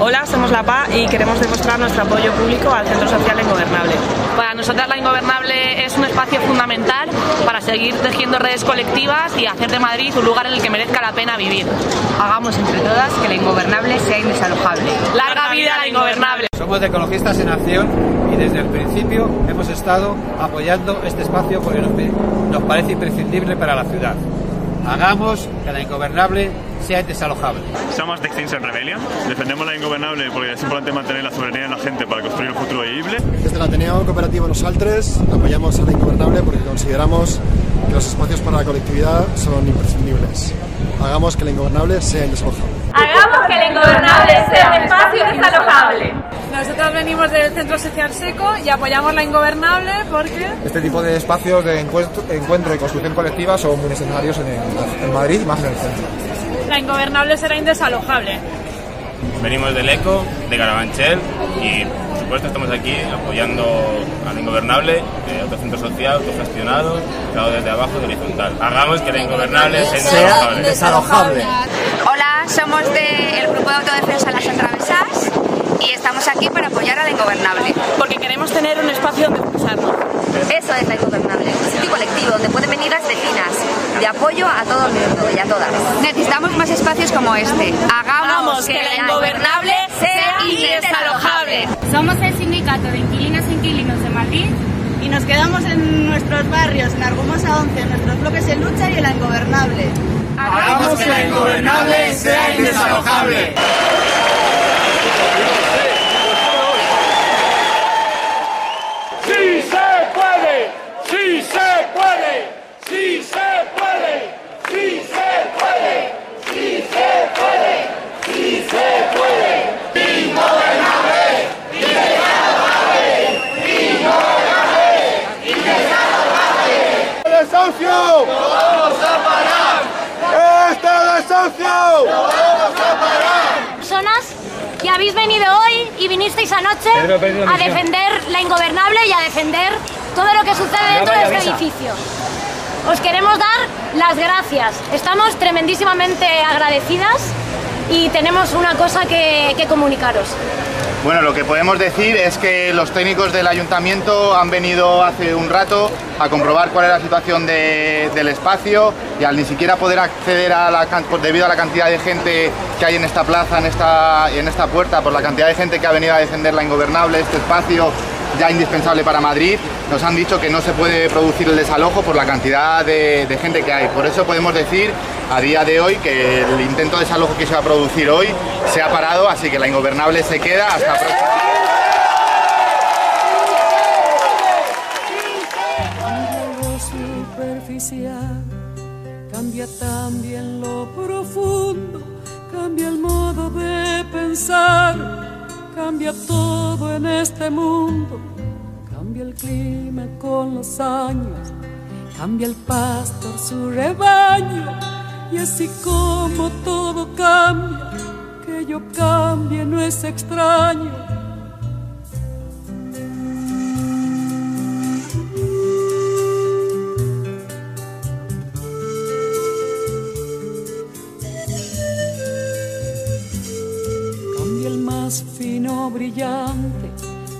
Hola, somos La PA y queremos demostrar nuestro apoyo público al Centro Social Ingobernable. Para nosotras la Ingobernable es un espacio fundamental para seguir tejiendo redes colectivas y hacer de Madrid un lugar en el que merezca la pena vivir. Hagamos entre todas que la Ingobernable sea indesalojable. ¡Larga vida a la Ingobernable! Somos de Ecologistas en Acción y desde el principio hemos estado apoyando este espacio porque nos, nos parece imprescindible para la ciudad. Hagamos que la Ingobernable sea desalojable. Somos de Extinction Rebellion. Defendemos la ingobernable porque es importante mantener la soberanía de la gente para construir un futuro vivible. Desde el Ateneo Cooperativo Los Altres apoyamos a la ingobernable porque consideramos que los espacios para la colectividad son imprescindibles. Hagamos que la ingobernable sea indesalojable. Hagamos que la ingobernable sea un espacio desalojable. Nosotros venimos del Centro Social Seco y apoyamos la ingobernable porque... Este tipo de espacios de encuentro, encuentro y construcción colectiva son muy necesarios en, el, en Madrid y más en el centro. La ingobernable será indesalojable. Venimos del ECO, de Carabanchel y supuesto estamos aquí apoyando a la ingobernable, de autocentro social, autogestionado, creado desde abajo de horizontal. Hagamos que la ingobernable sea desalojable. Hola, somos del grupo de autodefensa Las Entravesas y estamos aquí para apoyar a la ingobernable. Porque queremos tener un espacio donde expresarnos. Eso es la ingobernable, un sitio colectivo donde pueden venir las vecinas, de apoyo a todo el mundo y a todas. Necesitamos más espacios como este. Hagamos, Hagamos que la ingobernable sea indesalojable. Somos el sindicato de inquilinas e inquilinos de Madrid y nos quedamos en nuestros barrios, en Argumosa 11, en nuestros bloques de lucha y en la ingobernable. Hagamos que la ingobernable sea indesalojable. ¡Sí se puede! ¡Sí se puede! ¡Sí se puede! ¡Sí se puede! ¡Sí se puede! ¡Sí se puede! ¡Ingobernable! ¡Indesalojable! ¡Ingobernable! ¡Indesalojable! ¡Lo vamos a parar! ¡Este desahucio! ¡Lo vamos a parar! Personas que habéis venido hoy y vinisteis anoche a defender la ingobernable y a defender todo lo que sucede dentro de este edificio. Os queremos dar las gracias. Estamos tremendísimamente agradecidas y tenemos una cosa que, que, comunicaros. Bueno, lo que podemos decir es que los técnicos del ayuntamiento han venido hace un rato a comprobar cuál es la situación de, del espacio y al ni siquiera poder acceder a la, debido a la cantidad de gente que hay en esta plaza, en esta, en esta puerta, por la cantidad de gente que ha venido a defender la ingobernable, este espacio ya indispensable para Madrid, nos han dicho que no se puede producir el desalojo por la cantidad de, de, gente que hay. Por eso podemos decir a día de hoy que el intento de desalojo que se va a producir hoy se ha parado, así que la ingobernable se queda hasta próxima. cambia también lo profundo, cambia el modo de pensar, cambia todo en este mundo Cambia el clima con los años, cambia el pastor su rebaño, y así como todo cambia, que yo cambie no es extraño. Cambia el más fino brillante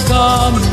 Cambia